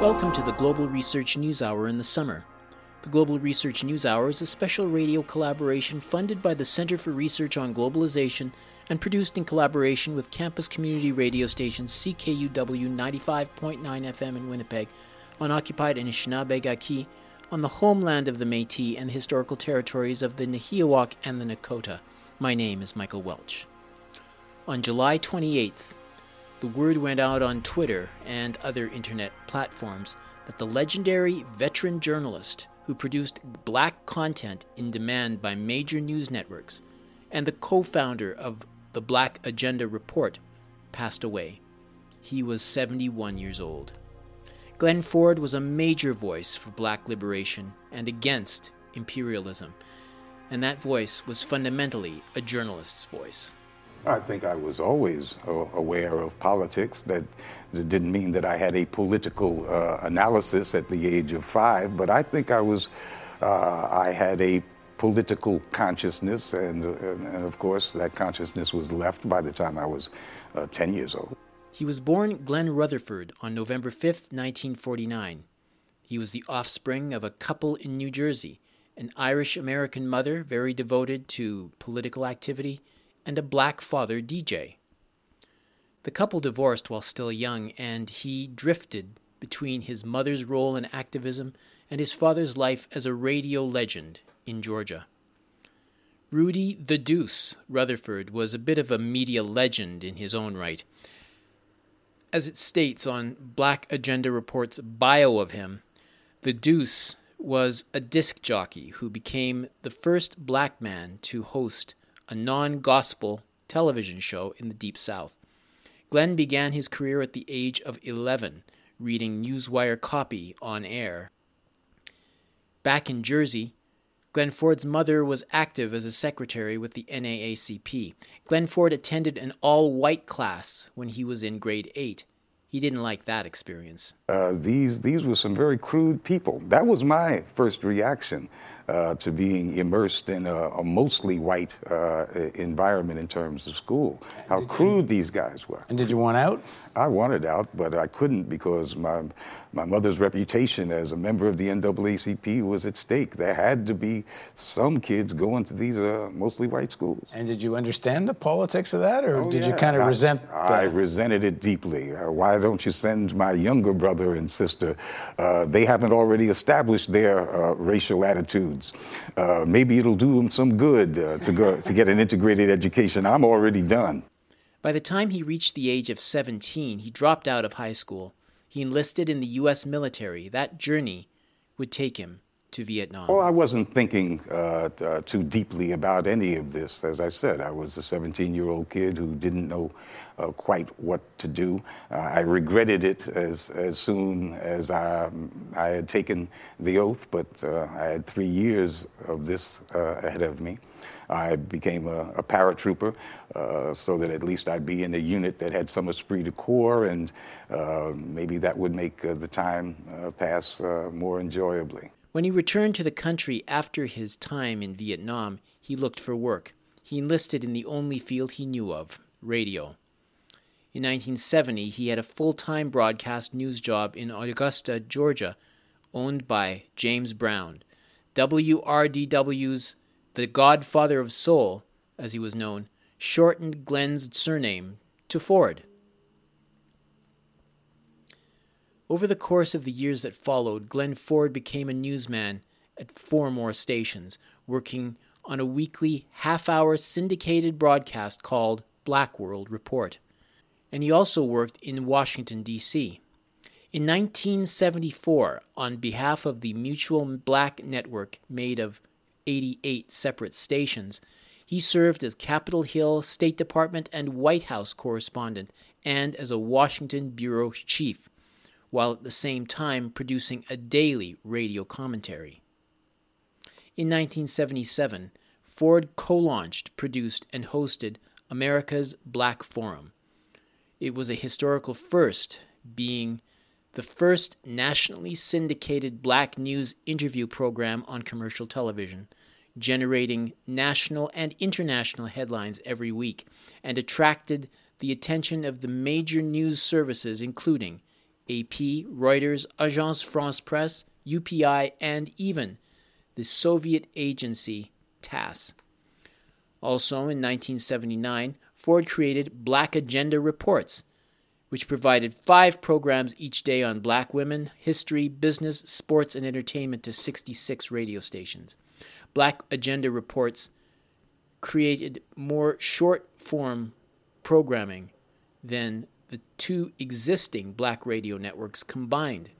Welcome to the Global Research News Hour in the summer. The Global Research News Hour is a special radio collaboration funded by the Center for Research on Globalization and produced in collaboration with campus community radio station CKUW 95.9 FM in Winnipeg on occupied Anishinaabe Gaki on the homeland of the Métis and the historical territories of the Nahiawak and the Nakota. My name is Michael Welch. On July 28th, the word went out on Twitter and other internet platforms that the legendary veteran journalist who produced black content in demand by major news networks and the co founder of the Black Agenda Report passed away. He was 71 years old. Glenn Ford was a major voice for black liberation and against imperialism, and that voice was fundamentally a journalist's voice. I think I was always uh, aware of politics. That, didn't mean that I had a political uh, analysis at the age of five, but I think I was, uh, I had a political consciousness, and, and, and, of course, that consciousness was left by the time I was uh, 10 years old. He was born Glenn Rutherford on November 5th, 1949. He was the offspring of a couple in New Jersey, an Irish American mother very devoted to political activity, and a black father, DJ. The couple divorced while still young, and he drifted between his mother's role in activism and his father's life as a radio legend in Georgia. Rudy the Deuce Rutherford was a bit of a media legend in his own right as it states on Black Agenda Report's bio of him, the Deuce was a disc jockey who became the first black man to host a non gospel television show in the Deep South. Glenn began his career at the age of 11, reading Newswire copy on air. Back in Jersey, Glenn Ford's mother was active as a secretary with the NAACP. Glenn Ford attended an all white class when he was in grade 8. He didn't like that experience. Uh, these, these were some very crude people. That was my first reaction to being immersed in a, a mostly white uh, environment in terms of school. How crude you, these guys were. And did you want out? I wanted out, but I couldn't because my my mother's reputation as a member of the NAACP was at stake. There had to be some kids going to these uh, mostly white schools. And did you understand the politics of that, or oh, did yeah. you kind of resent? I resented it deeply. Uh, why don't you send my younger brother and sister? Uh, they haven't already established their uh, racial attitudes. Uh, maybe it'll do them some good uh, to go to get an integrated education. I'm already done. By the time he reached the age of 17, he dropped out of high school. He enlisted in the U.S. military. That journey would take him to Vietnam. Well, I wasn't thinking uh, uh, too deeply about any of this. As I said, I was a 17 year old kid who didn't know uh, quite what to do. Uh, I regretted it as, as soon as I, I had taken the oath, but uh, I had three years of this uh, ahead of me. I became a, a paratrooper uh, so that at least I'd be in a unit that had some esprit de corps, and uh, maybe that would make uh, the time uh, pass uh, more enjoyably. When he returned to the country after his time in Vietnam, he looked for work. He enlisted in the only field he knew of radio. In 1970, he had a full time broadcast news job in Augusta, Georgia, owned by James Brown. WRDW's the godfather of soul, as he was known, shortened Glenn's surname to Ford. Over the course of the years that followed, Glenn Ford became a newsman at four more stations, working on a weekly half hour syndicated broadcast called Black World Report. And he also worked in Washington, D.C. In 1974, on behalf of the Mutual Black Network, made of 88 separate stations. He served as Capitol Hill State Department and White House correspondent and as a Washington bureau chief, while at the same time producing a daily radio commentary. In 1977, Ford co launched, produced, and hosted America's Black Forum. It was a historical first, being the first nationally syndicated black news interview program on commercial television, generating national and international headlines every week, and attracted the attention of the major news services, including AP, Reuters, Agence France Presse, UPI, and even the Soviet agency TASS. Also in 1979, Ford created Black Agenda Reports, which provided five programs each day on black women, history, business, sports, and entertainment to 66 radio stations. Black Agenda Reports created more short form programming than the two existing black radio networks combined.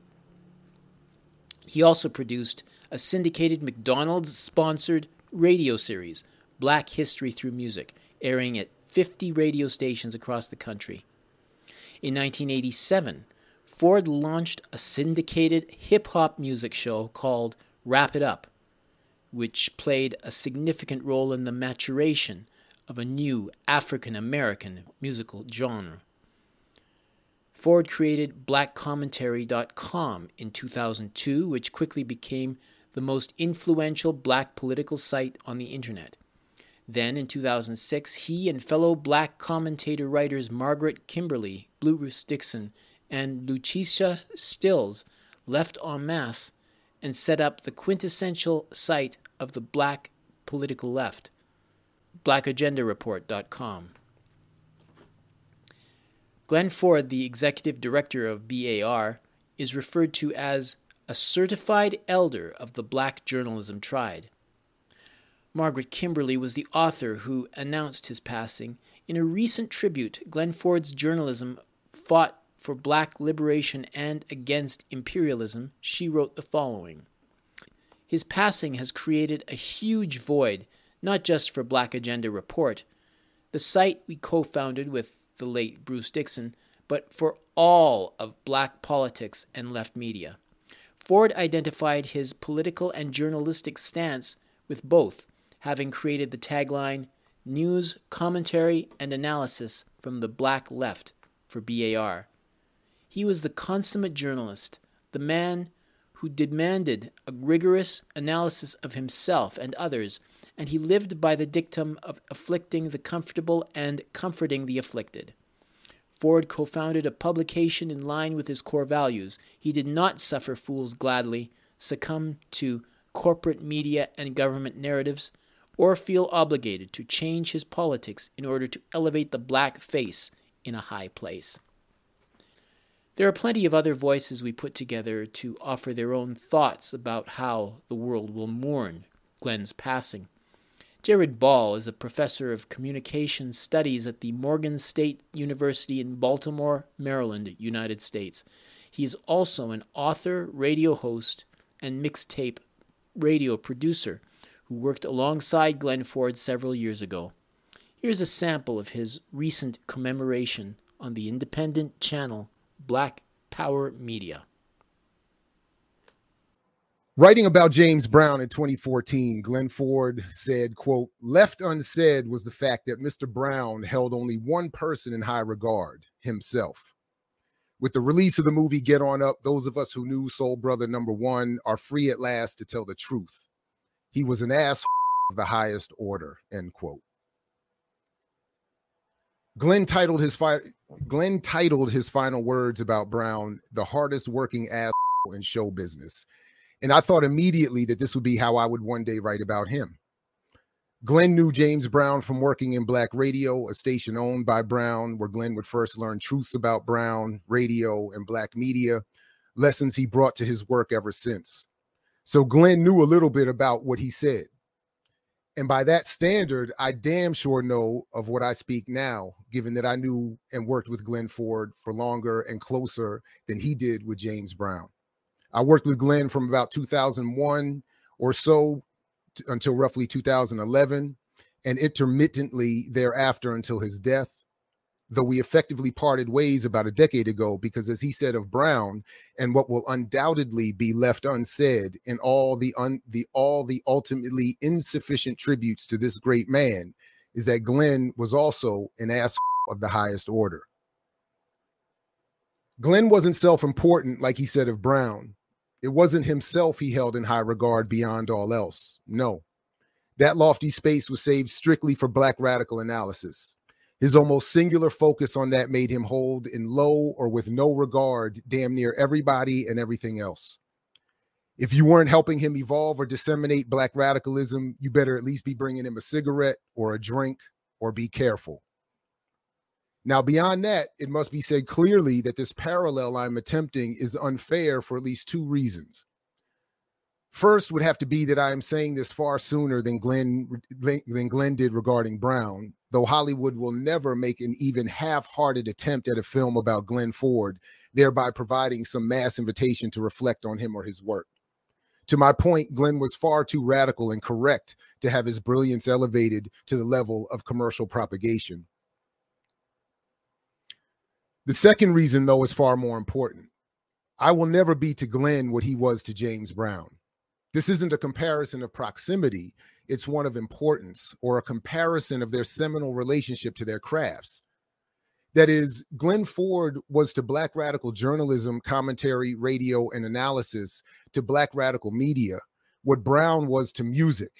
He also produced a syndicated McDonald's sponsored radio series, Black History Through Music, airing at 50 radio stations across the country. In 1987, Ford launched a syndicated hip hop music show called Rap It Up, which played a significant role in the maturation of a new African American musical genre. Ford created blackcommentator.com in 2002, which quickly became the most influential black political site on the internet. Then, in 2006, he and fellow black commentator writers Margaret Kimberley, Blue Bruce Dixon, and Leutisha Stills left en masse and set up the quintessential site of the black political left, blackagendareport.com. Glenn Ford, the executive director of BAR, is referred to as a certified elder of the black journalism triad. Margaret Kimberley was the author who announced his passing. In a recent tribute, Glenn Ford's journalism fought for black liberation and against imperialism. She wrote the following His passing has created a huge void, not just for Black Agenda Report, the site we co founded with the late Bruce Dixon, but for all of black politics and left media. Ford identified his political and journalistic stance with both, having created the tagline News, Commentary, and Analysis from the Black Left for BAR. He was the consummate journalist, the man who demanded a rigorous analysis of himself and others and he lived by the dictum of afflicting the comfortable and comforting the afflicted. Ford co founded a publication in line with his core values. He did not suffer fools gladly, succumb to corporate media and government narratives, or feel obligated to change his politics in order to elevate the black face in a high place. There are plenty of other voices we put together to offer their own thoughts about how the world will mourn Glenn's passing. Jared Ball is a professor of communication studies at the Morgan State University in Baltimore, Maryland, United States. He is also an author, radio host, and mixtape radio producer who worked alongside Glenn Ford several years ago. Here's a sample of his recent commemoration on the independent channel Black Power Media. Writing about James Brown in 2014, Glenn Ford said, quote, left unsaid was the fact that Mr. Brown held only one person in high regard, himself. With the release of the movie Get On Up, those of us who knew Soul Brother number one are free at last to tell the truth. He was an ass of the highest order, end quote. Glenn titled his fi- Glenn titled his final words about Brown the hardest working ass in show business and I thought immediately that this would be how I would one day write about him. Glenn knew James Brown from working in Black Radio, a station owned by Brown, where Glenn would first learn truths about Brown, radio, and Black media, lessons he brought to his work ever since. So Glenn knew a little bit about what he said. And by that standard, I damn sure know of what I speak now, given that I knew and worked with Glenn Ford for longer and closer than he did with James Brown. I worked with Glenn from about 2001 or so until roughly 2011, and intermittently thereafter until his death. Though we effectively parted ways about a decade ago, because as he said of Brown, and what will undoubtedly be left unsaid in all the un, the all the ultimately insufficient tributes to this great man, is that Glenn was also an ass of the highest order. Glenn wasn't self important like he said of Brown. It wasn't himself he held in high regard beyond all else. No. That lofty space was saved strictly for Black radical analysis. His almost singular focus on that made him hold in low or with no regard damn near everybody and everything else. If you weren't helping him evolve or disseminate black radicalism, you better at least be bringing him a cigarette or a drink or be careful. Now, beyond that, it must be said clearly that this parallel I'm attempting is unfair for at least two reasons. First would have to be that I am saying this far sooner than Glenn than Glenn did regarding Brown, though Hollywood will never make an even half-hearted attempt at a film about Glenn Ford, thereby providing some mass invitation to reflect on him or his work. To my point, Glenn was far too radical and correct to have his brilliance elevated to the level of commercial propagation. The second reason, though, is far more important. I will never be to Glenn what he was to James Brown. This isn't a comparison of proximity, it's one of importance or a comparison of their seminal relationship to their crafts. That is, Glenn Ford was to Black radical journalism, commentary, radio, and analysis, to Black radical media, what Brown was to music,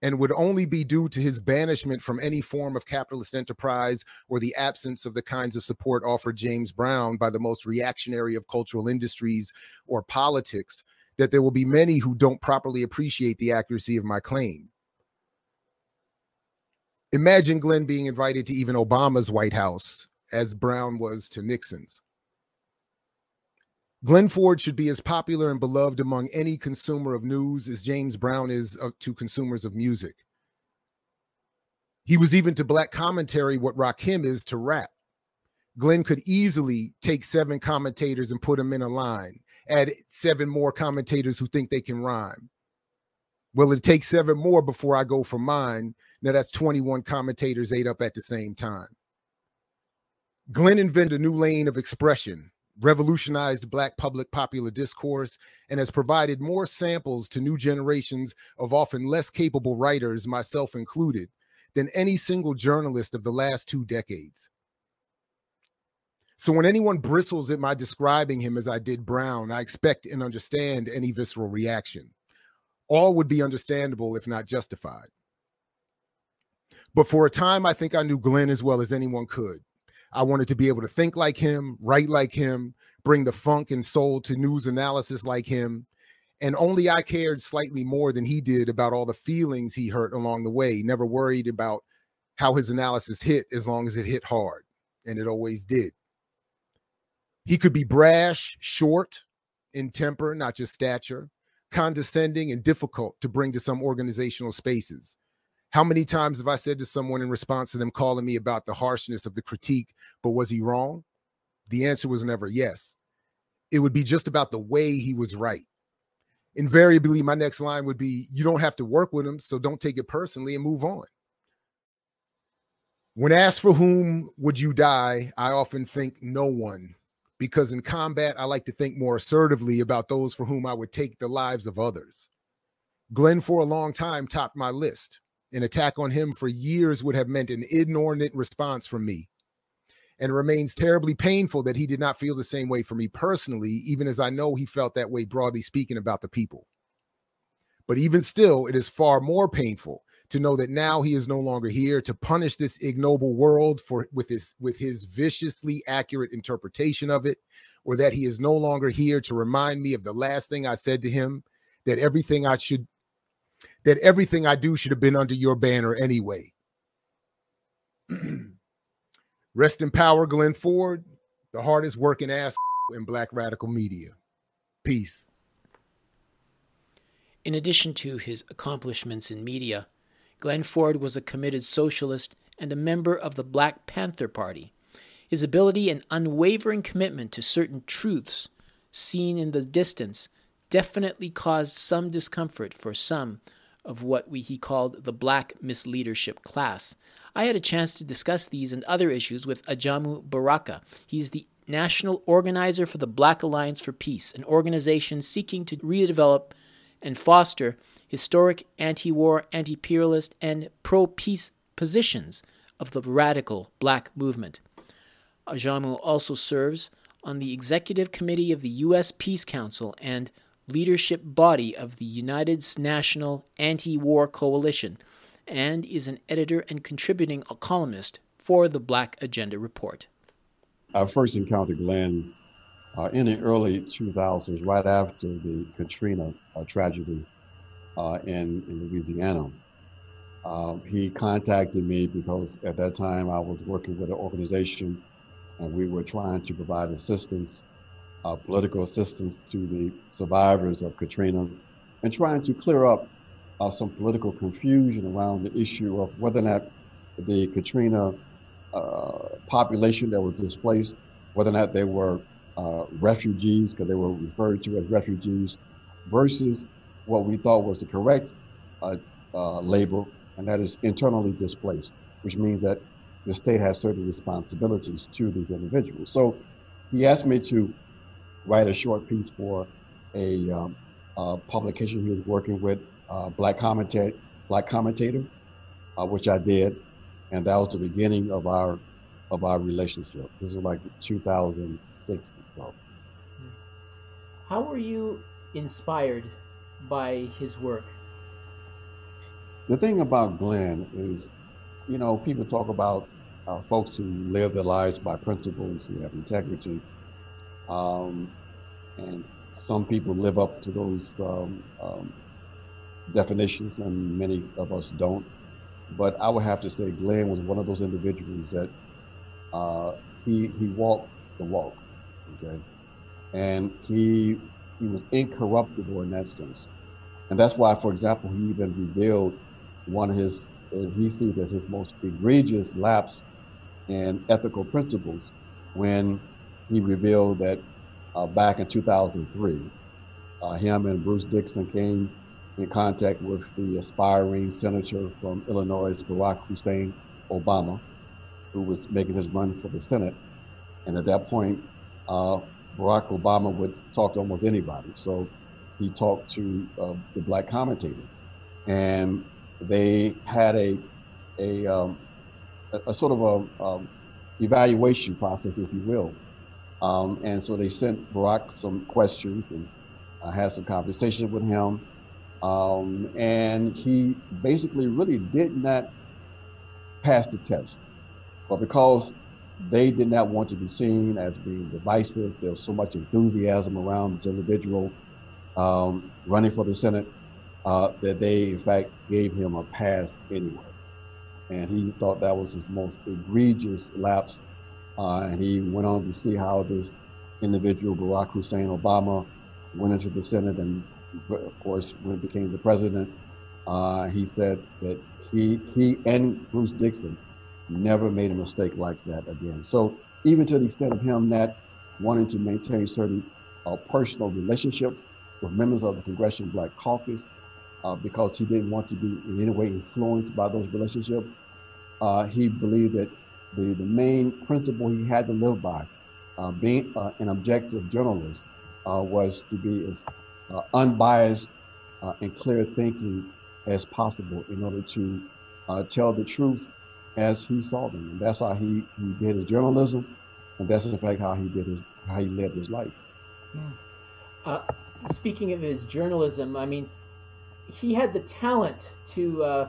and would only be due to his banishment from any form of capitalist enterprise or the absence of the kinds of support offered James Brown by the most reactionary of cultural industries or politics that there will be many who don't properly appreciate the accuracy of my claim. Imagine Glenn being invited to even Obama's White House, as Brown was to Nixon's. Glenn Ford should be as popular and beloved among any consumer of news as James Brown is uh, to consumers of music. He was even to black commentary what Rakim is to rap. Glenn could easily take seven commentators and put them in a line add seven more commentators who think they can rhyme. Well, it takes seven more before I go for mine. Now that's 21 commentators ate up at the same time. Glenn invented a new lane of expression, revolutionized Black public popular discourse, and has provided more samples to new generations of often less capable writers, myself included, than any single journalist of the last two decades. So when anyone bristles at my describing him as I did Brown, I expect and understand any visceral reaction. All would be understandable if not justified. But for a time, I think I knew Glenn as well as anyone could. I wanted to be able to think like him, write like him, bring the funk and soul to news analysis like him. And only I cared slightly more than he did about all the feelings he hurt along the way, never worried about how his analysis hit as long as it hit hard. And it always did. He could be brash, short in temper, not just stature, condescending, and difficult to bring to some organizational spaces. How many times have I said to someone in response to them calling me about the harshness of the critique, but was he wrong? The answer was never yes. It would be just about the way he was right. Invariably, my next line would be, You don't have to work with him, so don't take it personally and move on. When asked for whom would you die, I often think no one because in combat, I like to think more assertively about those for whom I would take the lives of others. Glenn, for a long time, topped my list. An attack on him for years would have meant an inordinate response from me. And it remains terribly painful that he did not feel the same way for me personally, even as I know he felt that way, broadly speaking, about the people. But even still, it is far more painful to know that now he is no longer here to punish this ignoble world for with his with his viciously accurate interpretation of it or that he is no longer here to remind me of the last thing I said to him that everything I should that everything I do should have been under your banner anyway. Rest in power, Glenn Ford, the hardest working ass in black radical media. Peace. In addition to his accomplishments in media, Glenn Ford was a committed socialist and a member of the Black Panther Party. His ability and unwavering commitment to certain truths seen in the distance definitely caused some discomfort for some of what we, he called the black misleadership class. I had a chance to discuss these and other issues with Ajamu Baraka. He's the national organizer for the Black Alliance for Peace, an organization seeking to redevelop and foster historic anti war, anti imperialist, and pro peace positions of the radical black movement. Ajamu also serves on the executive committee of the U.S. Peace Council and leadership body of the United National Anti War Coalition, and is an editor and contributing columnist for the Black Agenda Report. I first encountered Glenn uh, in the early 2000s, right after the Katrina uh, tragedy uh, in, in Louisiana. Um, he contacted me because at that time I was working with an organization and we were trying to provide assistance, uh, political assistance to the survivors of Katrina and trying to clear up uh, some political confusion around the issue of whether or not the Katrina uh, population that was displaced, whether or not they were uh, refugees, because they were referred to as refugees, versus what we thought was the correct uh, uh, label, and that is internally displaced, which means that the state has certain responsibilities to these individuals. So he asked me to write a short piece for a, um, a publication he was working with, uh, Black Commentator, Black Commentator, uh, which I did, and that was the beginning of our of our relationship. This is like 2006 or so. How were you inspired by his work? The thing about Glenn is, you know, people talk about uh, folks who live their lives by principles and have integrity. Um, and some people live up to those um, um, definitions, and many of us don't. But I would have to say Glenn was one of those individuals that uh, he he walked the walk, okay, and he he was incorruptible in that sense, and that's why, for example, he even revealed one of his uh, he sees as his most egregious lapse in ethical principles when he revealed that uh, back in 2003, uh, him and Bruce Dixon came in contact with the aspiring senator from Illinois, Barack Hussein Obama, who was making his run for the Senate. And at that point, uh, Barack Obama would talk to almost anybody. So he talked to uh, the black commentator. And they had a, a, um, a, sort of a um, evaluation process, if you will. Um, and so they sent Barack some questions and I had some conversations with him. Um, and he basically really did not pass the test. But because they did not want to be seen as being divisive, there was so much enthusiasm around this individual um, running for the Senate uh, that they, in fact, gave him a pass anyway. And he thought that was his most egregious lapse. Uh, and he went on to see how this individual, Barack Hussein Obama, went into the Senate and of course, when he became the president, uh, he said that he he and Bruce Dixon never made a mistake like that again. So even to the extent of him not wanting to maintain certain uh, personal relationships with members of the Congressional Black Caucus, uh, because he didn't want to be in any way influenced by those relationships, uh, he believed that the, the main principle he had to live by, uh, being uh, an objective journalist, uh, was to be as unbiased and clear thinking as possible in order to tell the truth as he saw them. And that's how he, he did his journalism. And that's in fact how he did his, how he lived his life. Yeah. Uh, speaking of his journalism, I mean, he had the talent to uh,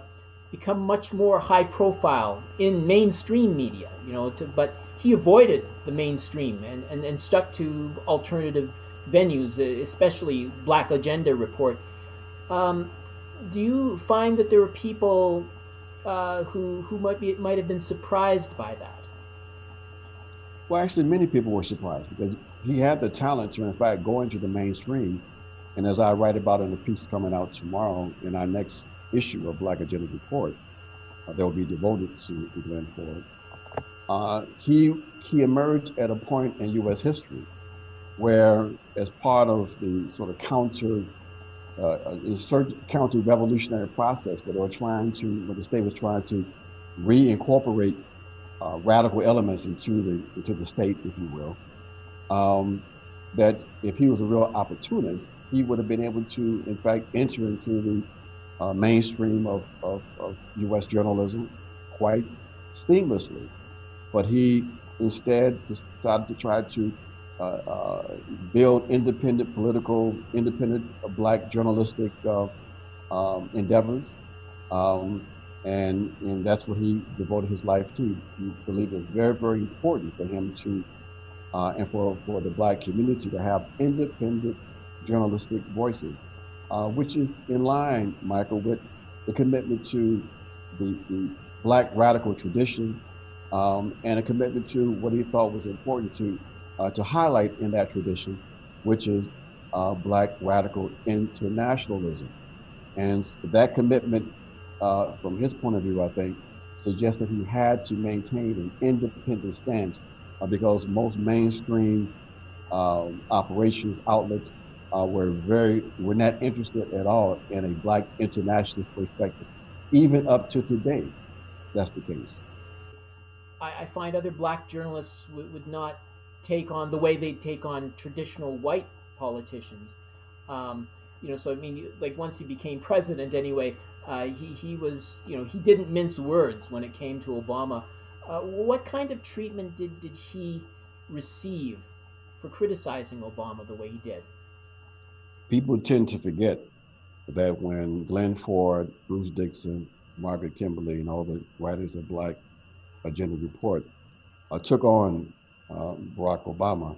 become much more high profile in mainstream media, you know, to, but he avoided the mainstream and, and, and stuck to alternative venues, especially Black Agenda Report. Um, do you find that there were people uh, who who might be might have been surprised by that? Well, actually, many people were surprised because he had the talent to, in fact, go into the mainstream. And as I write about in the piece coming out tomorrow in our next issue of Black Agenda Report, uh, that will be devoted to Glenn Ford. Uh, he he emerged at a point in U.S. history where, as part of the sort of counter, uh, counter revolutionary process, where they were trying to, where the state was trying to reincorporate uh, radical elements into the into the state, if you will, um, that if he was a real opportunist, he would have been able to, in fact, enter into the uh, mainstream of, of, of U.S. journalism quite seamlessly. But he instead decided to try to build independent political, independent black journalistic uh, um, endeavors. Um, and and that's what he devoted his life to. He believed it was very, very important for him to, uh, and for for the black community to have independent journalistic voices, uh, which is in line, Michael, with the commitment to the, the black radical tradition um, and a commitment to what he thought was important to uh, to highlight in that tradition, which is uh, black radical internationalism. And that commitment, uh, from his point of view, I think, suggests that he had to maintain an independent stance uh, because most mainstream um, operations outlets uh, were very were not interested at all in a black internationalist perspective, even up to today. That's the case. I, I find other black journalists would not take on the way they take on traditional white politicians. Um, you know, so I mean, like once he became president, anyway, uh, he he was you know he didn't mince words when it came to Obama. Uh, what kind of treatment did did he receive for criticizing Obama the way he did? People tend to forget that when Glenn Ford, Bruce Dixon, Margaret Kimberley, and all the writers of Black Agenda Report uh, took on uh, Barack Obama,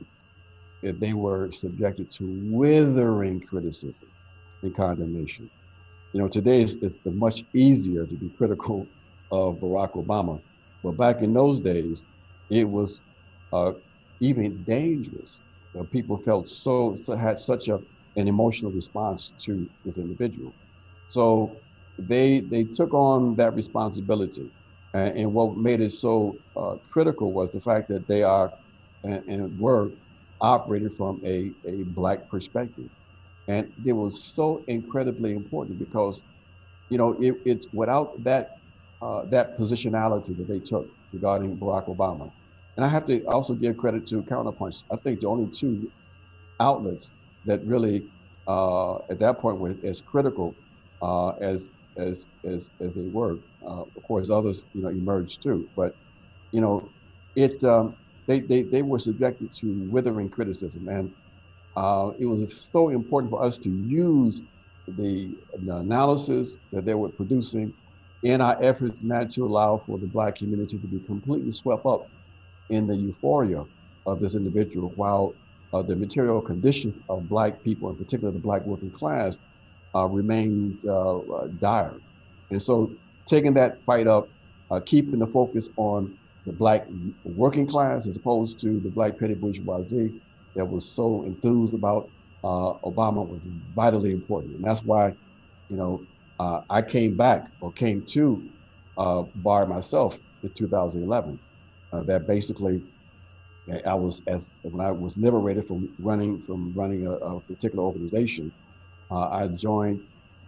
if they were subjected to withering criticism and condemnation. You know, today it's, it's much easier to be critical of Barack Obama, but back in those days, it was uh, even dangerous. You know, people felt so, so had such a an emotional response to this individual. So they they took on that responsibility, and, and what made it so uh, critical was the fact that they are and, and were operated from a, a black perspective. And it was so incredibly important because, you know, it, it's without that uh, that positionality that they took regarding Barack Obama. And I have to also give credit to Counterpunch. I think the only two outlets that really, uh, at that point, were as critical uh, as as as as they were. Uh, of course, others, you know, emerged too. But you know, it um, they, they, they were subjected to withering criticism. And uh, it was so important for us to use the, the, analysis that they were producing in our efforts not to allow for the Black community to be completely swept up in the euphoria of this individual, while uh, the material conditions of Black people, in particular the Black working class, uh, remained uh, uh, dire. And so taking that fight up, uh, keeping the focus on the black working class as opposed to the black petty bourgeoisie that was so enthused about uh, Obama was vitally important. And that's why, you know, uh, I came back or came to uh, Bar myself in 2011. Uh, that basically, I was as when I was liberated from running from running a, a particular organization, uh, I joined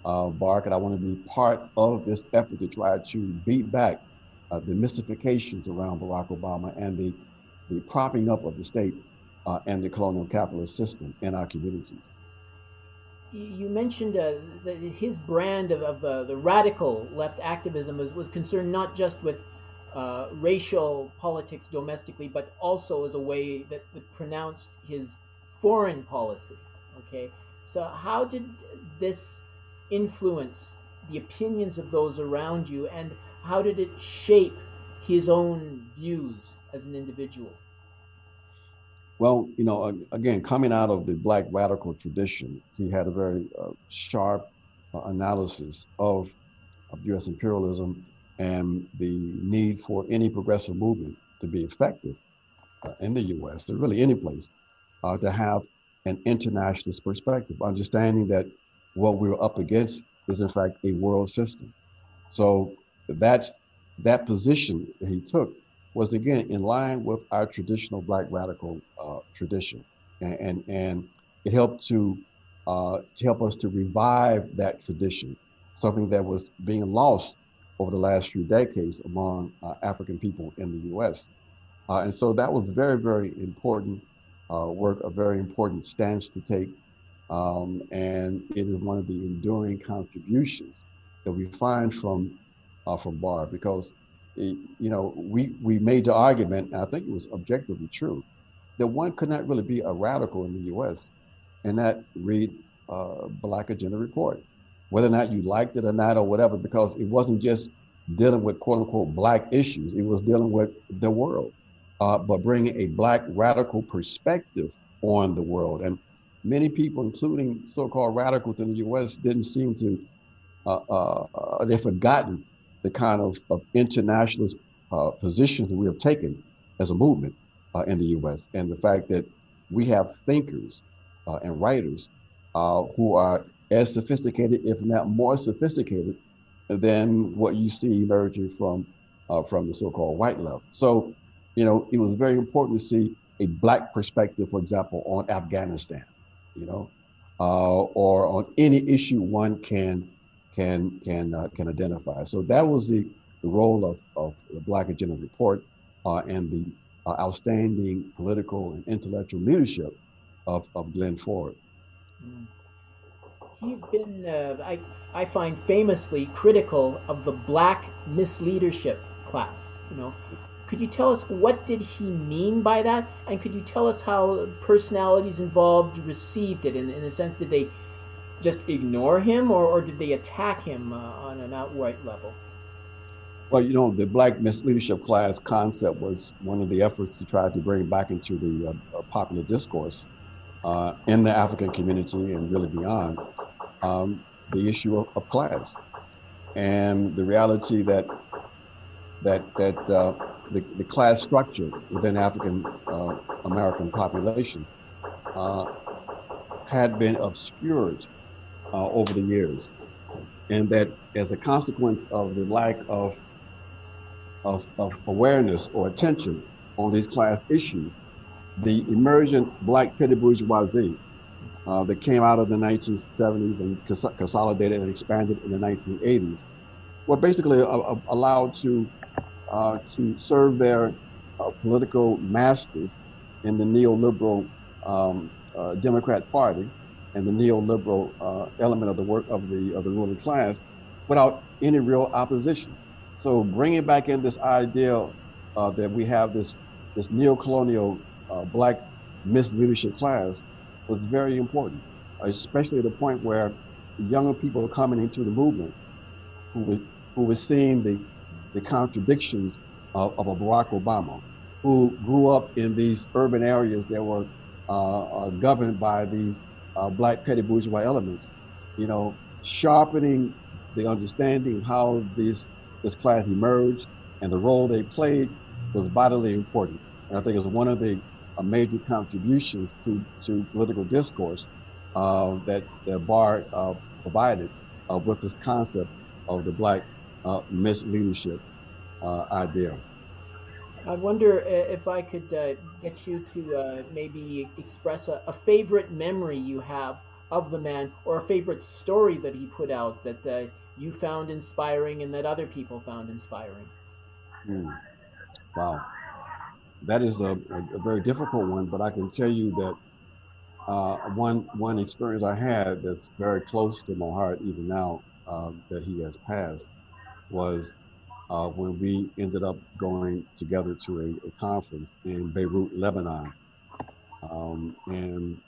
uh, BARC and I wanted to be part of this effort to try to beat back uh, the mystifications around Barack Obama and the, the propping up of the state uh, and the colonial capitalist system in our communities. You mentioned uh, that his brand of, of uh, the radical left activism was, was concerned not just with uh, racial politics domestically, but also as a way that, that pronounced his foreign policy. Okay, so how did this influence the opinions of those around you, and how did it shape his own views as an individual? Well, you know, again, coming out of the Black radical tradition, he had a very uh, sharp uh, analysis of, of U.S. imperialism and the need for any progressive movement to be effective uh, in the U.S. or really any place uh, to have an internationalist perspective, understanding that what we we're up against is in fact a world system. So that that position that he took was again in line with our traditional black radical uh, tradition, and, and, and it helped to uh, to help us to revive that tradition, something that was being lost over the last few decades among uh, African people in the U.S. Uh, and so that was very very important uh, work, a very important stance to take, um, and it is one of the enduring contributions that we find from uh, from Bar because, it, you know, we, we made the argument, and I think it was objectively true, that one could not really be a radical in the U.S. and not read uh, Black Agenda Report, whether or not you liked it or not or whatever, because it wasn't just dealing with quote unquote black issues. It was dealing with the world, uh, but bringing a black radical perspective on the world. And many people, including so-called radicals in the U.S., didn't seem to. Uh, uh, they've forgotten the kind of, of internationalist uh, positions that we have taken as a movement uh, in the U.S. and the fact that we have thinkers uh, and writers who are as sophisticated, if not more sophisticated, than what you see emerging from uh, from the so-called white left. So, you know, it was very important to see a black perspective, for example, on Afghanistan, you know, uh, or on any issue one can can can uh, can identify. So that was the, the role of, of the Black Agenda Report uh, and the uh, outstanding political and intellectual leadership of, of Glenn Ford. He's been, uh, I, I find, famously critical of the black misleadership class. You know, could you tell us what did he mean by that, and could you tell us how personalities involved received it? In, in a sense, did they just ignore him, or, or did they attack him uh, on an outright level? Well, you know, the black misleadership class concept was one of the efforts to try to bring back into the uh, popular discourse uh, in the African community and really beyond um, the issue of, of, class and the reality that that that uh, the, the class structure within African uh, American population uh, had been obscured uh, over the years, and that as a consequence of the lack of of, of awareness or attention on these class issues, the emergent black petty bourgeoisie uh, that came out of the 1970s and cons- consolidated and expanded in the 1980s were basically uh, uh, allowed to uh, to serve their uh, political masters in the neoliberal um, Democrat Party and the neoliberal element of the work of the of the ruling class without any real opposition. So bringing back in this idea that we have this this neo-colonial black misleadership class was very important, especially at the point where younger people were coming into the movement who was who was seeing the the contradictions of, of a Barack Obama, who grew up in these urban areas that were uh, uh, governed by these uh, black petty bourgeois elements, you know, sharpening the understanding of how this this class emerged and the role they played was vitally important. And I think it's one of the a major contributions to, to political discourse uh, that, that BAR uh, provided uh, with this concept of the black uh, misleadership uh, idea. I wonder if I could uh, get you to maybe express a, a, favorite memory you have of the man or a favorite story that he put out that you found inspiring and that other people found inspiring. Mm. Wow that is a, a, very difficult one, but I can tell you that uh, one one experience I had that's very close to my heart even now uh, that he has passed was uh, when we ended up going together to a, a conference in Beirut, Lebanon, um, and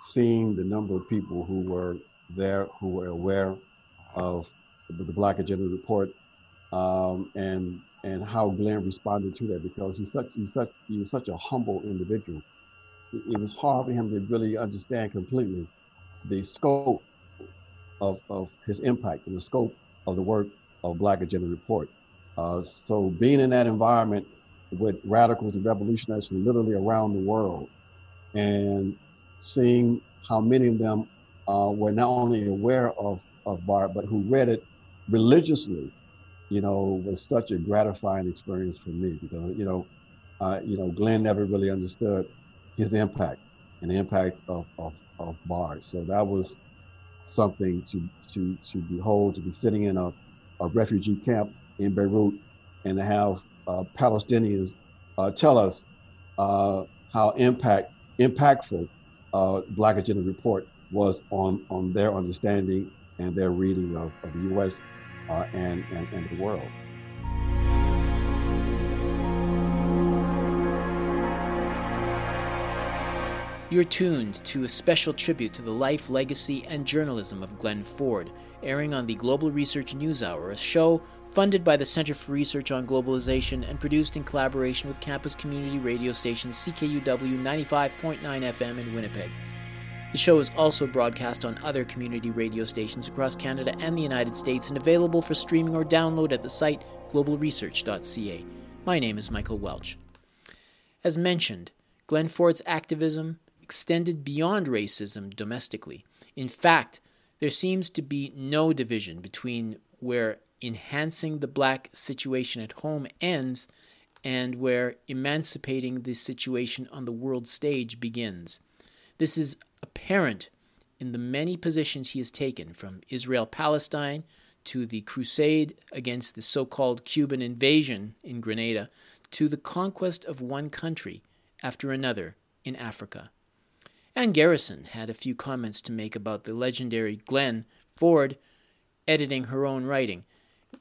seeing the number of people who were there who were aware of the Black Agenda Report um, and and how Glenn responded to that because he's such he's such he was such a humble individual. It, was hard for him to really understand completely the scope of, of his impact and the scope of the work of Black Agenda Report. Uh, so being in that environment with radicals and revolutionaries from literally around the world and seeing how many of them uh, were not only aware of, of BAR, but who read it religiously you know, was such a gratifying experience for me because, you know, uh, you know, Glenn never really understood his impact and the impact of, of, of BAR. So that was something to, to, to behold, to be sitting in a, a refugee camp in Beirut and to have uh, Palestinians uh, tell us uh, how impact, impactful uh, Black Agenda Report was on, on their understanding and their reading of, of the U.S uh, and, and, and the world. You're tuned to a special tribute to the life, legacy, and journalism of Glenn Ford, airing on the Global Research News Hour, a show funded by the Center for Research on Globalization and produced in collaboration with campus community radio station CKUW 95.9 FM in Winnipeg. The show is also broadcast on other community radio stations across Canada and the United States and available for streaming or download at the site globalresearch.ca. My name is Michael Welch. As mentioned, Glenn Ford's activism extended beyond racism domestically. In fact, there seems to be no division between where enhancing the black situation at home ends and where emancipating the situation on the world stage begins. This is apparent in the many positions he has taken, from Israel Palestine to the crusade against the so called Cuban invasion in Grenada to the conquest of one country after another in Africa. Ann Garrison had a few comments to make about the legendary Glenn Ford editing her own writing.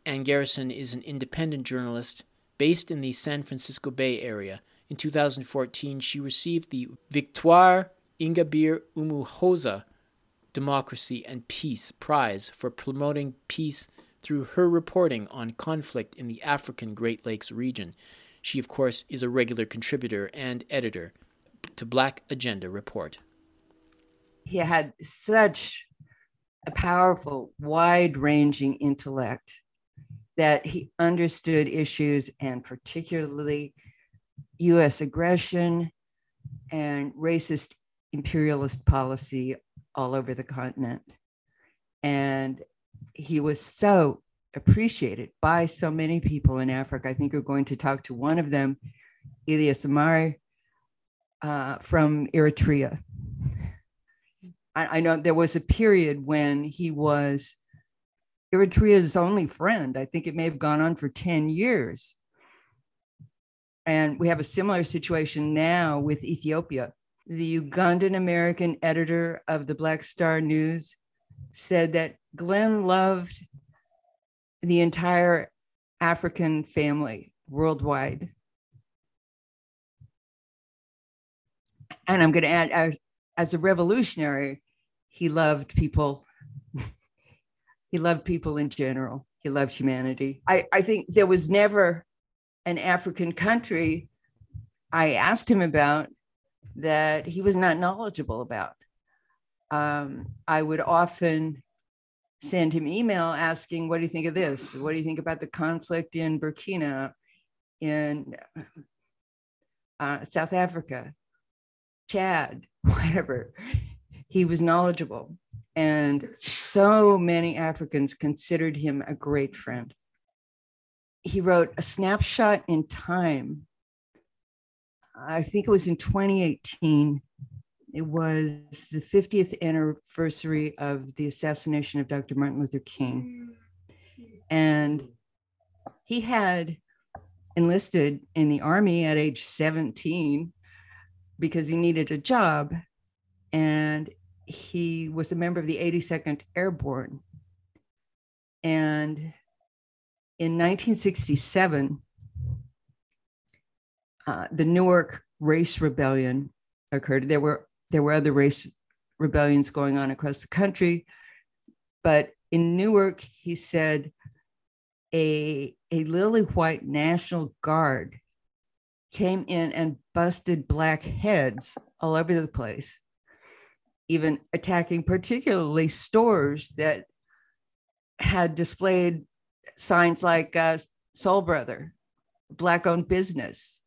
Ann Garrison is an independent journalist based in the San Francisco Bay Area. In 2014, she received the Victoire Ingabire Umuhoza Democracy and Peace Prize for promoting peace through her reporting on conflict in the African Great Lakes region. She, of course, is a regular contributor and editor to Black Agenda Report. He had such a powerful, wide ranging intellect that he understood issues and particularly US aggression and racist imperialist policy all over the continent. And he was so appreciated by so many people in Africa. I think we're going to talk to one of them, Elias Amare uh, from Eritrea. I, I know there was a period when he was Eritrea's only friend. I think it may have gone on for 10 years. And we have a similar situation now with Ethiopia the Ugandan American editor of the Black Star News, said that Glenn loved the entire African family worldwide. And I'm going to add, as, as a revolutionary, he loved people. he loved people in general. He loved humanity. I, I think there was never an African country I asked him about that he was not knowledgeable about. Um, I would often send him email asking, What do you think of this? What do you think about the conflict in Burkina, in uh, South Africa, Chad, whatever? He was knowledgeable. And so many Africans considered him a great friend. He wrote a snapshot in time I think it was in 2018. It was the 50th anniversary of the assassination of Dr. Martin Luther King. And he had enlisted in the army at age 17 because he needed a job. And he was a member of the 82nd Airborne. And in 1967, uh, the Newark race rebellion occurred. There were there were other race rebellions going on across the country, but in Newark, he said a a lily white National Guard came in and busted black heads all over the place, even attacking particularly stores that had displayed signs like uh, Soul Brother, black owned business,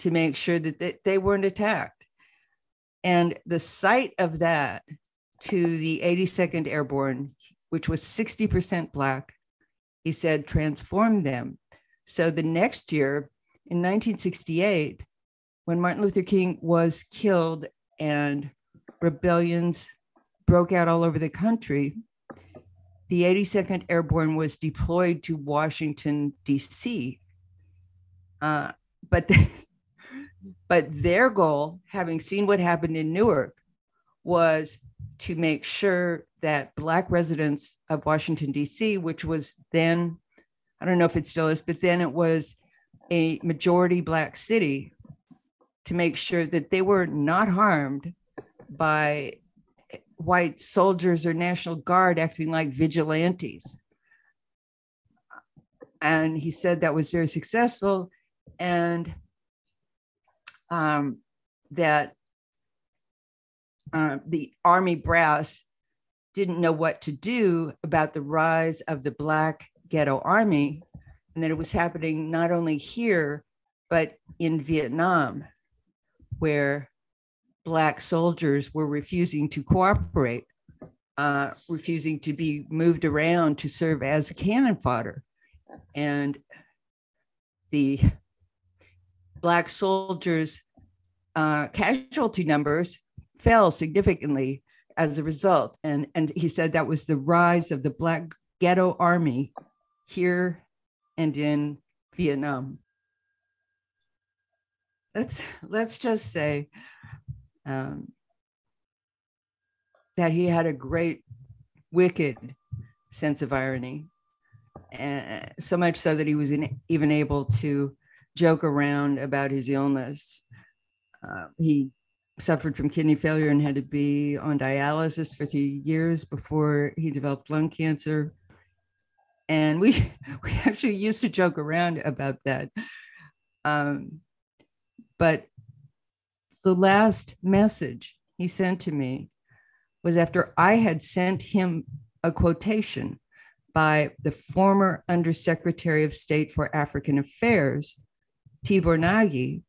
to make sure that they, they weren't attacked. And the sight of that to the 82nd Airborne, which was 60% Black, he said transformed them. So the next year, in 1968, when Martin Luther King was killed and rebellions broke out all over the country, the 82nd Airborne was deployed to Washington, D.C. Uh, but the, but their goal, having seen what happened in Newark, was to make sure that Black residents of Washington, D.C., which was then, I don't know if it still is, but then it was a majority Black city, to make sure that they were not harmed by white soldiers or National Guard acting like vigilantes. and he said that was very successful and um, that uh, the army brass didn't know what to do about the rise of the black ghetto army and that it was happening not only here but in vietnam where black soldiers were refusing to cooperate uh, refusing to be moved around to serve as cannon fodder and the black soldiers uh, casualty numbers fell significantly as a result. And, and he said that was the rise of the Black Ghetto Army here and in Vietnam. Let's, let's just say um, that he had a great, wicked sense of irony. And so much so that he was in, even able to joke around about his illness. Uh, he suffered from kidney failure and had to be on dialysis for three years before he developed lung cancer. And we we actually used to joke around about that. Um, but the last message he sent to me was after I had sent him a quotation by the former Undersecretary of State for African Affairs, Tibor Nagy,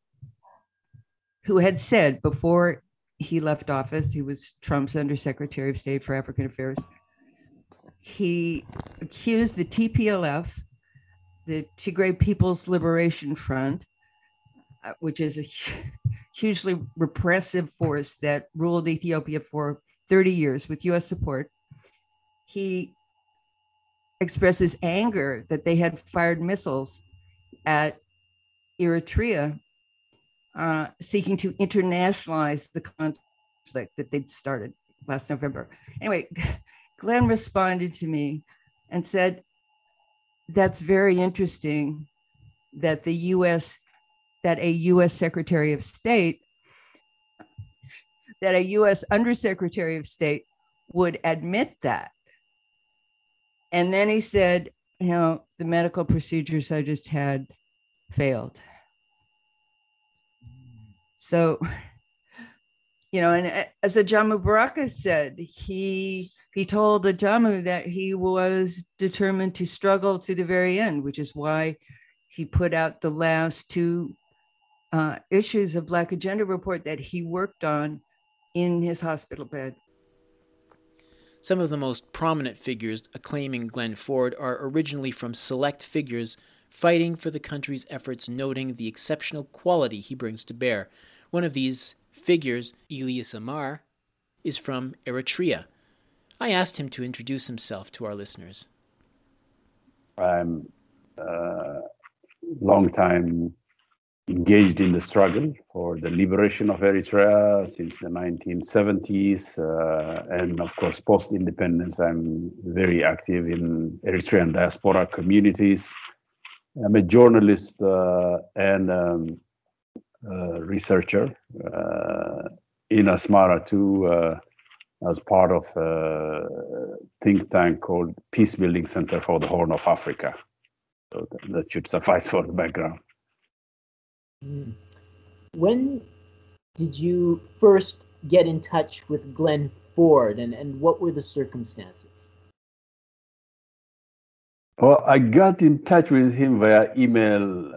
who had said before he left office, he was Trump's Undersecretary of State for African Affairs. He accused the TPLF, the Tigray People's Liberation Front, uh, which is a hugely repressive force that ruled Ethiopia for 30 years with US support. He expresses anger that they had fired missiles at Eritrea uh, seeking to internationalize the conflict that they'd started last November. Anyway, Glenn responded to me and said, That's very interesting that the US, that a US Secretary of State, that a US Undersecretary of State would admit that. And then he said, You know, the medical procedures I just had failed. So, you know, and uh, as Ajamu Baraka said, he he told Ajamu that he was determined to struggle to the very end, which is why he put out the last two uh, issues of Black Agenda Report that he worked on in his hospital bed. Some of the most prominent figures acclaiming Glenn Ford are originally from select figures fighting for the country's efforts, noting the exceptional quality he brings to bear. One of these figures, Elias Amare, is from Eritrea. I asked him to introduce himself to our listeners. I'm a uh, long time engaged in the struggle for the liberation of Eritrea since the 1970s. Uh, and of course, post independence, I'm very active in Eritrean diaspora communities. I'm a journalist uh, and um, a researcher uh, in Asmara too, uh, as part of a think tank called Peace Building Center for the Horn of Africa. So that should suffice for the background. Hmm. When did you first get in touch with Glenn Ford, and, and what were the circumstances? Well, I got in touch with him via email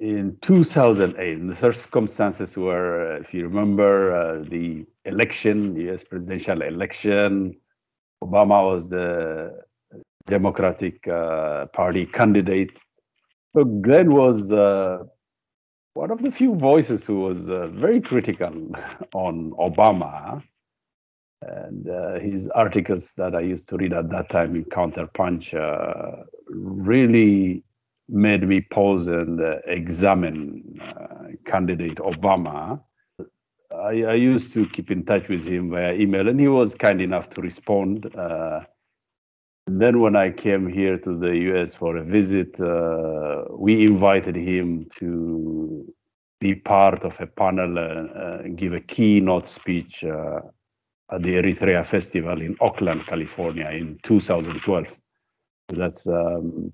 in 2008. And the circumstances were, uh, if you remember, uh, the election, the US presidential election. Obama was the Democratic uh, Party candidate. So Glenn was one of the few voices who was uh, very critical on Obama and uh, his articles that I used to read at that time in Counterpunch uh, really made me pause and uh, examine uh, candidate Obama. I, I, used to keep in touch with him via email, and he was kind enough to respond. Uh, then, when I came here to the US for a visit, uh, we invited him to be part of a panel and give a keynote speech at the Eritrea Festival in Oakland, California in 2012. So that's um,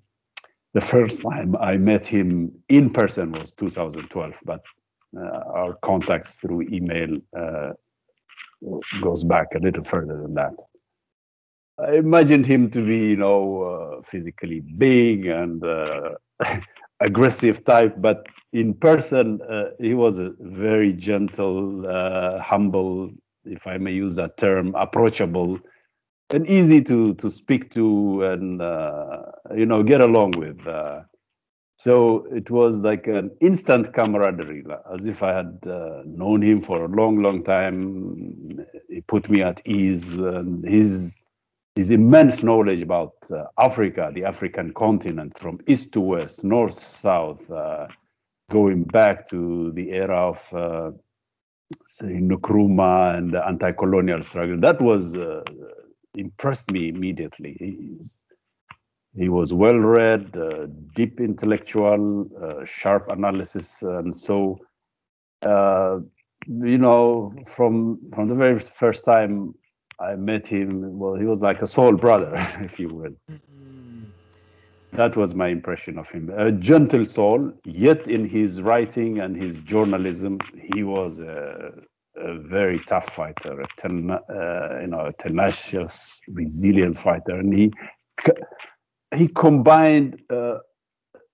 the first time I met him in person was 2012, but uh, our contacts through email uh, goes back a little further than that. I imagined him to be, you know, uh, physically big and uh, aggressive type, but in person, uh, he was a very gentle, uh, humble, if I may use that term, approachable, and easy to to speak to and uh, you know get along with. Uh, so it was like an instant camaraderie, as if I had uh, known him for a long, long time. He put me at ease, and his his immense knowledge about uh, Africa, the African continent, from east to west, north, south, uh, going back to the era of uh, say Nkrumah and the anti-colonial struggle. That was impressed me immediately. He's, he was well read, uh, deep intellectual, uh, sharp analysis, and so you know from from the very first time I met him. Well, he was like a soul brother, if you will. Mm-hmm. That was my impression of him. A gentle soul, yet in his writing and his journalism, he was a, a very tough fighter, a ten, uh, you know, a tenacious, resilient fighter, and he he combined uh,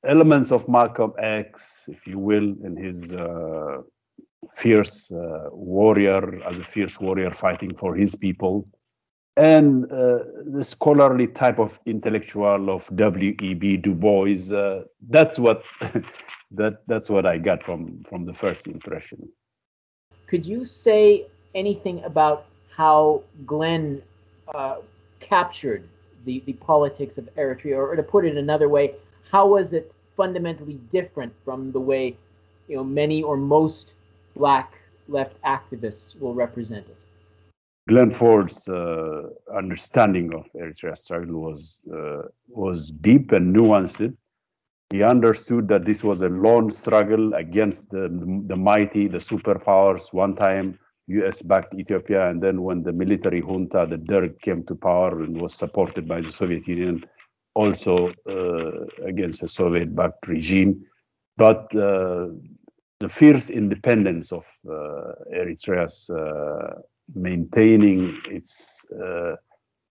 elements of Malcolm X, if you will, in his uh, fierce uh, warrior, as a fierce warrior fighting for his people, and uh, the scholarly type of intellectual of W.E.B. Du Bois. Uh, that's what that that's what I got from from the first impression. Could you say anything about how Glenn uh, captured the the politics of Eritrea, or, or to put it another way, how was it fundamentally different from the way you know many or most black left activists will represent it. Glenn Ford's uh, understanding of Eritrea's struggle was uh, was deep and nuanced. He understood that this was a long struggle against the, the mighty, the superpowers. One time, U.S.-backed Ethiopia, and then when the military junta, the Derg, came to power and was supported by the Soviet Union, also uh, against a Soviet-backed regime. But uh, the fierce independence of uh, Eritrea's uh, maintaining its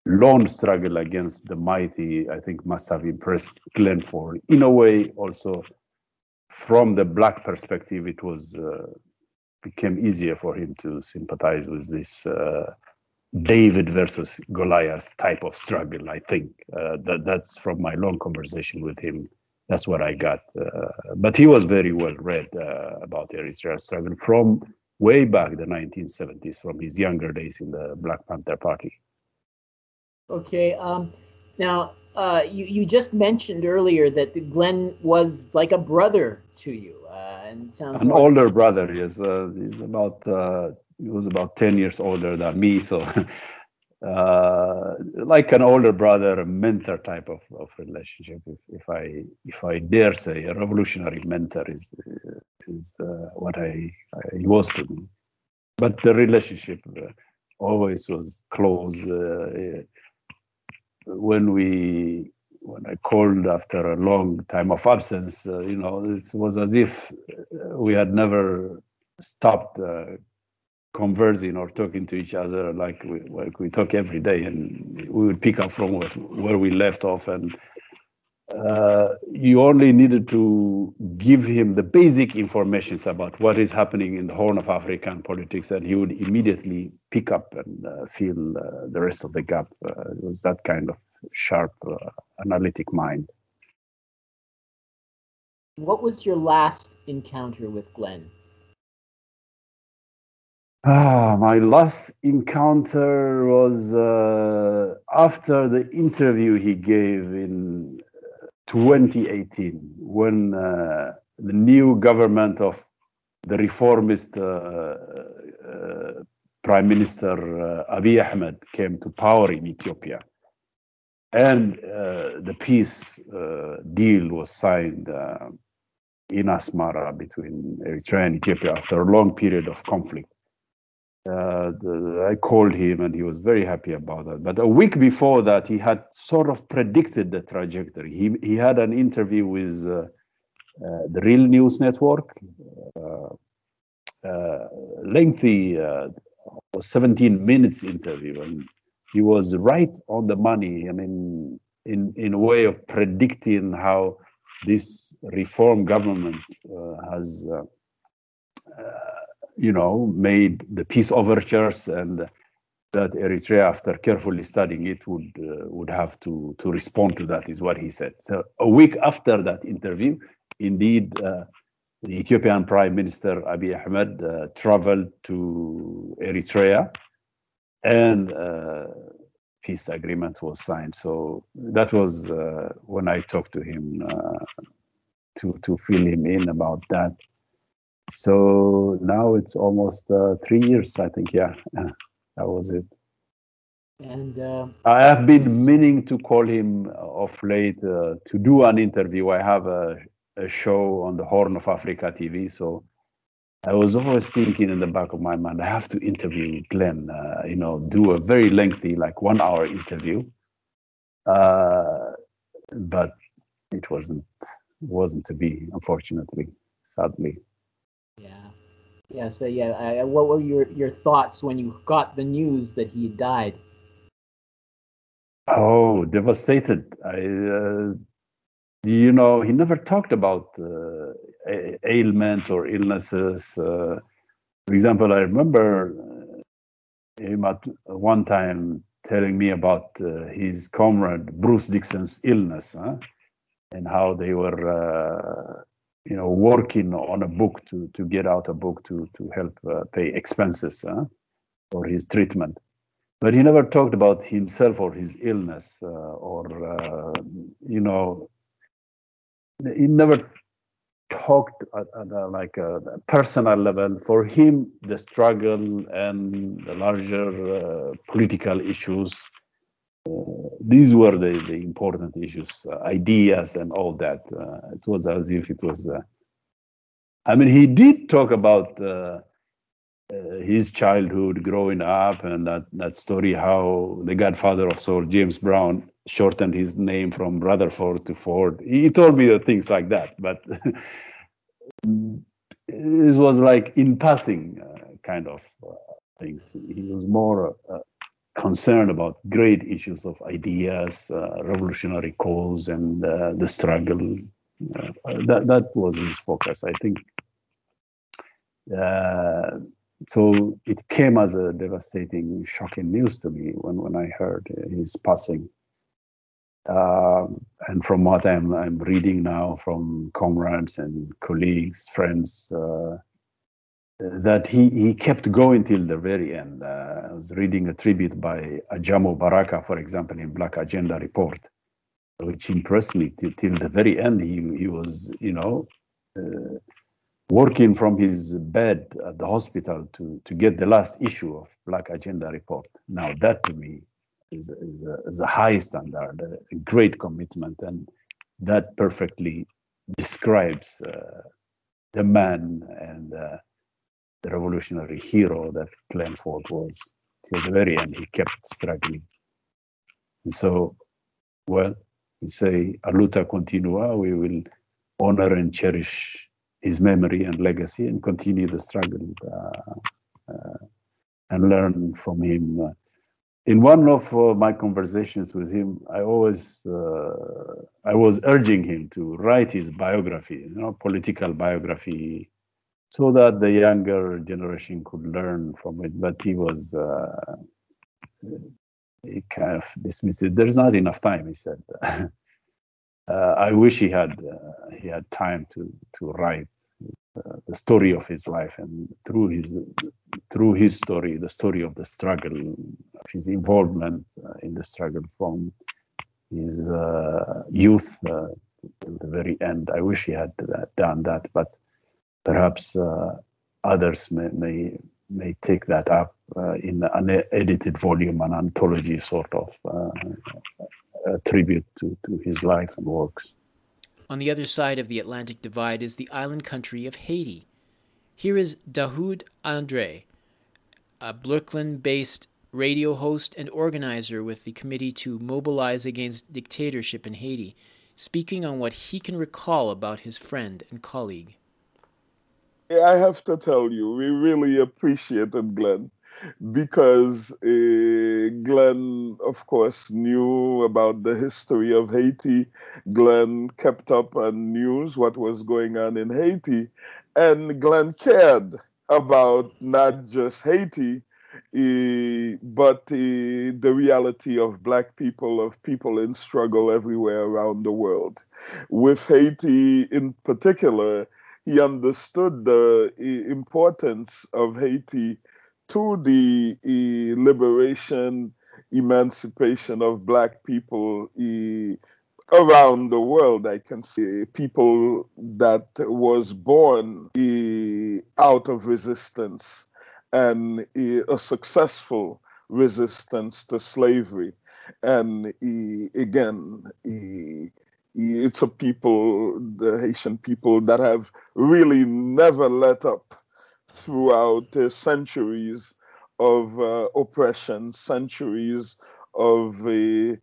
lone struggle against the mighty, I think, must have impressed Glenn Ford. In a way, also from the black perspective, it was uh, became easier for him to sympathize with this uh, David versus Goliath type of struggle. I think uh, that that's from my long conversation with him that's what I got. Uh, but he was very well read uh, about Eritrea struggle from way back the 1970s, from his younger days in the Black Panther Party. Okay. Um, now, uh, you, you just mentioned earlier that Glenn was like a brother to you. Uh, and sounds An older brother, yes. Uh, he's about, uh, he was about 10 years older than me. So uh, like an older brother, a mentor type of, of relationship. If, if I if I dare say, a revolutionary mentor is is uh, what I, I was to me. But the relationship uh, always was close. Uh, when we when I called after a long time of absence, uh, you know, it was as if we had never stopped uh, conversing or talking to each other like we, like we talk every day. And we would pick up from what, where we left off and uh, you only needed to give him the basic information about what is happening in the Horn of African politics, and he would immediately pick up and uh, fill uh, the rest of the gap. Uh, it was that kind of sharp, uh, analytic mind. What was your last encounter with Glenn? Ah, my last encounter was uh, after the interview he gave in 2018 when uh, the new government of the reformist uh, uh Prime Minister uh, Abiy Ahmed came to power in Ethiopia. And the peace deal was signed in Asmara between Eritrea and Ethiopia after a long period of conflict. Uh, the, I called him and he was very happy about that. But a week before that, he had sort of predicted the trajectory. He, he had an interview with uh, uh, the Real News Network, uh, uh, lengthy, 17 minutes interview. And he was right on the money. I mean, in, in a way of predicting how this reform government has you know, made the peace overtures and that Eritrea, after carefully studying it, would uh, would have to to respond to that, is what he said. So a week after that interview, indeed, uh, the Ethiopian Prime Minister Abiy Ahmed uh, traveled to Eritrea, and uh, peace agreement was signed. So that was uh, when I talked to him uh, to to fill him in about that so now it's almost uh, three years, I think. Yeah, that was it. And uh, I have been meaning to call him of late uh, to do an interview. I have a, a show on the Horn of Africa TV, so I was always thinking in the back of my mind, I have to interview Glenn. Uh, you know, do a very lengthy, like one-hour interview. Uh, but it wasn't wasn't to be, unfortunately, sadly. Yeah. So yeah, what were your your thoughts when you got the news that he died? Oh, devastated. I, uh, you know, he never talked about uh, ailments or illnesses. Uh, for example, I remember uh, him at one time telling me about uh, his comrade Bruce Dixon's illness huh? and how they were uh, you know working on a book to to get out a book to to help uh, pay expenses uh, for his treatment. But he never talked about himself or his illness uh, or uh, you know he never talked at, at a, like a personal level. For him the struggle and the larger uh, political issues these were the, the important issues, uh, ideas, and all that. Uh, it was as if it was. Uh, I mean, he did talk about his childhood growing up and that, that story how the godfather of Sir James Brown shortened his name from Rutherford to Ford. He told me things like that, but this was like in passing uh, kind of uh, things. He was more uh, concerned about great issues of ideas, uh, revolutionary cause, and uh, the struggle. Uh, that that was his focus, I think. Uh, so it came as a devastating, shocking news to me when, when I heard his passing. Um, and from what I'm, I'm reading now from comrades and colleagues, friends, uh, that he, he kept going till the very end. Uh, I was reading a tribute by Ajamu Baraka, for example, in Black Agenda Report, which impressed me till, till the very end. He, he was, you know, uh, working from his bed at the hospital to, to get the last issue of Black Agenda Report. Now, that to me is, is, a, is a high standard, a, great commitment, and that perfectly describes uh, the man and uh, the revolutionary hero that Glenn Ford was. Till the very end, he kept struggling. And so, well, we say, Aluta continua, we will honor and cherish his memory and legacy and continue the struggle uh, uh, and learn from him. in one of uh, my conversations with him, I always uh, I was urging him to write his biography, you know, political biography, so that the younger generation could learn from it. But he was uh, he kind of dismissed it. There's not enough time, he said. uh, I wish he had uh, he had time to to write uh, the story of his life and through his through his story, the story of the struggle, of his involvement uh, in the struggle from his uh, youth to the very end. I wish he had done that, but perhaps uh, others may, may may take that up uh, in an edited volume, an anthology sort of uh, tribute to, to his life and works. On the other side of the Atlantic Divide is the island country of Haiti. Here is Dahoud Andre, a Brooklyn based radio host and organizer with the Committee to Mobilize Against Dictatorship in Haiti, speaking on what he can recall about his friend and colleague. I have to tell you, we really appreciated Glenn because uh, Glenn, of course, knew about the history of Haiti. Glenn kept up on news, what was going on in Haiti, and Glenn cared about not just Haiti, uh, but uh, the reality of Black people, of people in struggle everywhere around the world. With Haiti in particular, he understood the importance of Haiti to the liberation, emancipation of Black people around the world. I can see people that was born out of resistance and a successful resistance to slavery. And again, it's a people, the Haitian people, that have really never let up throughout uh, centuries of uh, oppression, centuries of uh,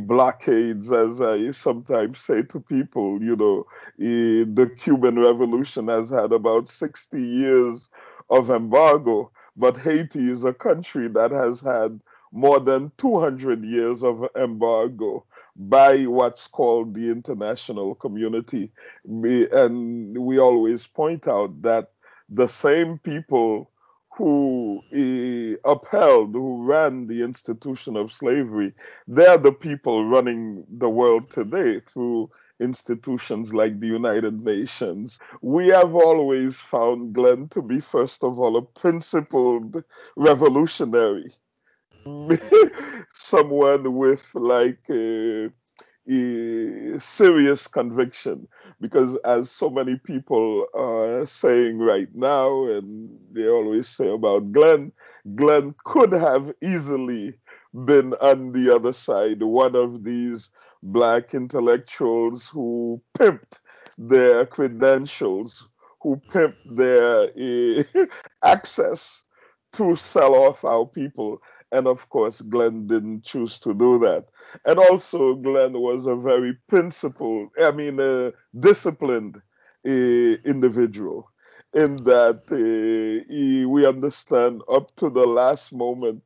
blockades, as I sometimes say to people. You know, the Cuban Revolution has had about 60 years of embargo, but Haiti is a country that has had more than 200 years of embargo by what's called the international community. And we always point out that the same people who uh, upheld, who ran the institution of slavery, they're the people running the world today through institutions like the United Nations. We have always found Glenn to be, first of all, a principled revolutionary. Someone with like a, a serious conviction because as so many people are saying right now and they always say about glenn glenn could have easily been on the other side one of these black intellectuals who pimped their credentials, who pimped their uh, access to sell off our people. And of course, Glenn didn't choose to do that. And also, Glenn was a very principled, I mean, a disciplined uh, individual in that uh, he, we understand up to the last moment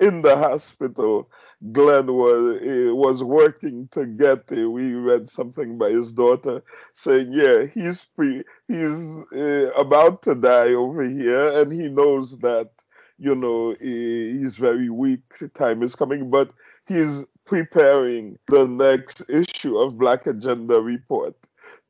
in the hospital, Glenn was uh, was working to get. Uh, we read something by his daughter saying, "Yeah, he's pre, he's uh, about to die over here, and he knows that you know he's very weak. Time is coming, but he's preparing the next issue of Black Agenda Report."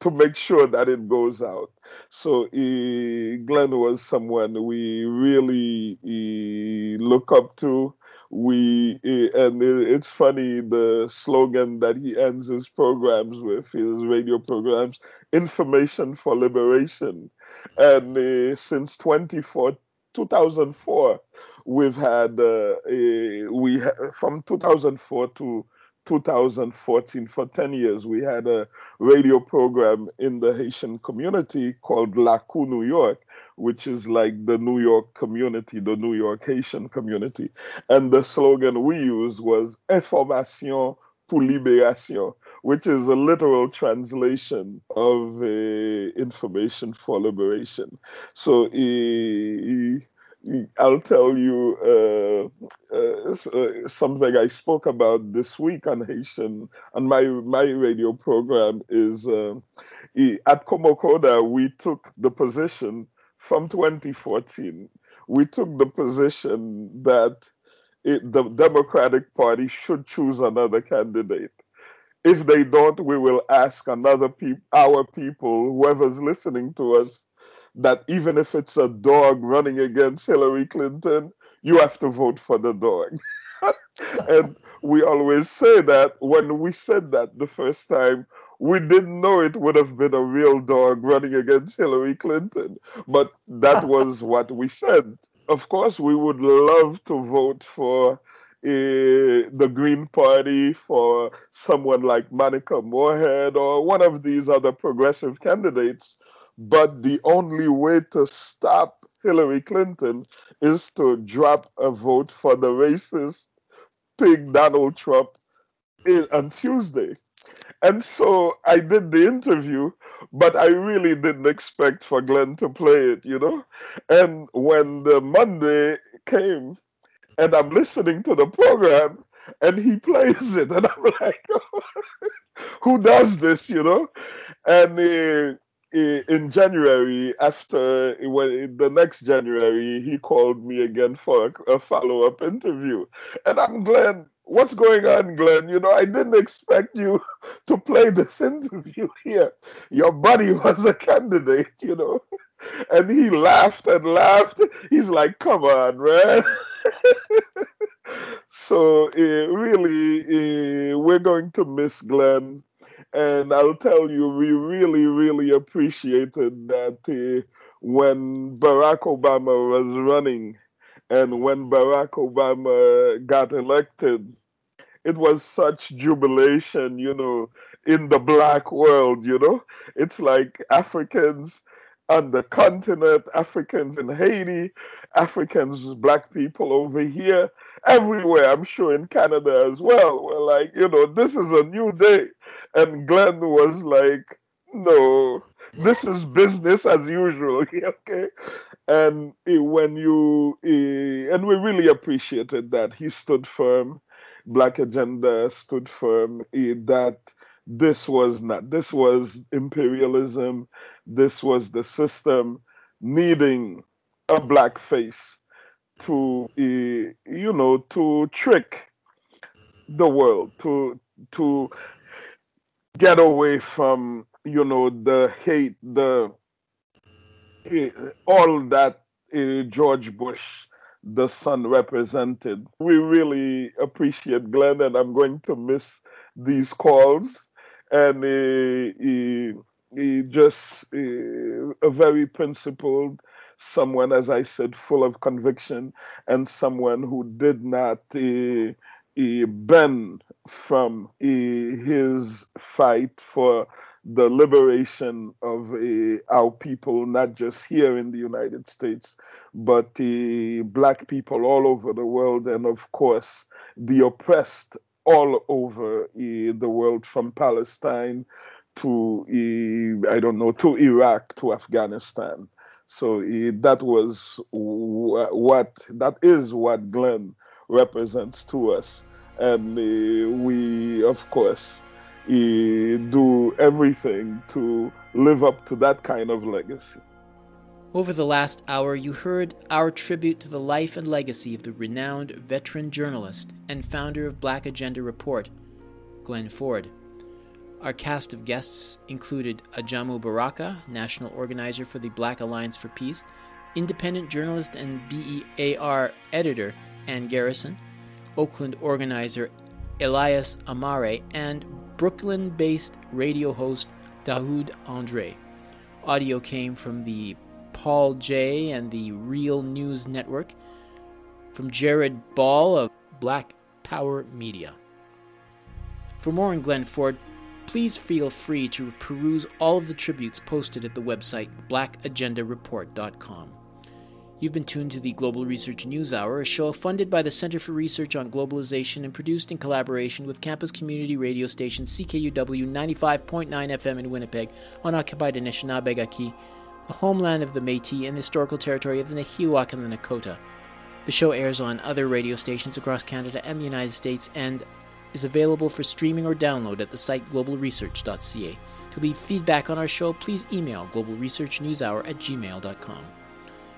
to make sure that it goes out. So uh, Glenn was someone we really uh, look up to we and it's funny the slogan that he ends his programs with his radio programs information for liberation and uh, since 24 2004 we've had uh, a, we from 2004 to 2014 for 10 years we had a radio program in the haitian community called Lakou new york which is like the New York community, the New York Haitian community. And the slogan we used was Information pour Libération, which is a literal translation of uh, information for liberation. So uh, I'll tell you uh, uh, something I spoke about this week on Haitian and my my radio program is uh, at Komokoda we took the position from 2014, we took the position that it, the Democratic Party should choose another candidate. If they don't, we will ask another people, our people, whoever's listening to us, that even if it's a dog running against Hillary Clinton, you have to vote for the dog. and we always say that when we said that the first time, we didn't know it would have been a real dog running against Hillary Clinton, but that was what we said. Of course, we would love to vote for the Green Party, for someone like Monica Moorehead or one of these other progressive candidates. but the only way to stop Hillary Clinton is to drop a vote for the racist pig Donald Trump on Tuesday. And so I did the interview, but I really didn't expect for Glenn to play it, you know? And when the Monday came and I'm listening to the program and he plays it, and I'm like, who does this, you know? And uh, in January, after when the next January, he called me again for a, a follow up interview, and I'm Glenn. What's going on, Glenn? You know, I didn't expect you to play this interview here. Your buddy was a candidate, you know. And he laughed and laughed. He's like, come on, man. so, uh, really, uh, we're going to miss Glenn and I'll tell you, we really, really appreciated that uh, when Barack Obama was running and when Barack Obama got elected, it was such jubilation, you know, in the black world, you know. It's like Africans on the continent, Africans in Haiti, Africans, black people over here, everywhere, I'm sure in Canada as well. We're like, you know, this is a new day. And Glenn was like, no, this is business as usual. okay. And when you, and we really appreciated that. He stood firm. Black Agenda stood firm that this was not, this was imperialism. This was the system needing a black face to, you know, to trick the world, to, to get away from you know the hate the eh, all that uh, george bush the son represented. We really appreciate glenn and i'm going to miss these calls. And uh, just uh, a very principled someone as i said full of conviction and someone who did not bend from his fight for the liberation of our people, not just here in the United States, but black people all over the world, and of course, the oppressed all over the world, from Palestine to, I don't know, to Iraq, to Afghanistan. So that was what, that is what Glenn represents to us. And we, of course, do everything to live up to that kind of legacy. Over the last hour, you heard our tribute to the life and legacy of the renowned veteran journalist and founder of Black Agenda Report, Glenn Ford. Our cast of guests included Ajamu Baraka, national organizer for the Black Alliance for Peace, independent journalist and BAR editor Ann Garrison, Oakland organizer Elias Amare, and Brooklyn based radio host Dahoud Andre. Audio came from the Paul Jay and the Real News Network, from Jared Ball of Black Power Media. For more on Glenn Ford, please feel free to peruse all of the tributes posted at the website blackagendareport.com. You've been tuned to the Global Research News Hour, a show funded by the Center for Research on Globalization and produced in collaboration with campus community radio station CKUW 95.9 FM in Winnipeg on occupied Anishinaabe the homeland of the Metis and the historical territory of the Nehiyawak and the Nakota. The show airs on other radio stations across Canada and the United States and is available for streaming or download at the site globalresearch.ca. To leave feedback on our show, please email globalresearchnewshour at gmail.com.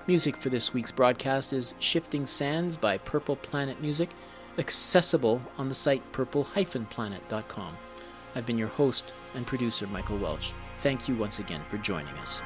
Music for this week's broadcast is Shifting Sands by Purple Planet Music, accessible on the site purple-planet.com. I've been your host and producer, Michael Welch. Thank you once again for joining us.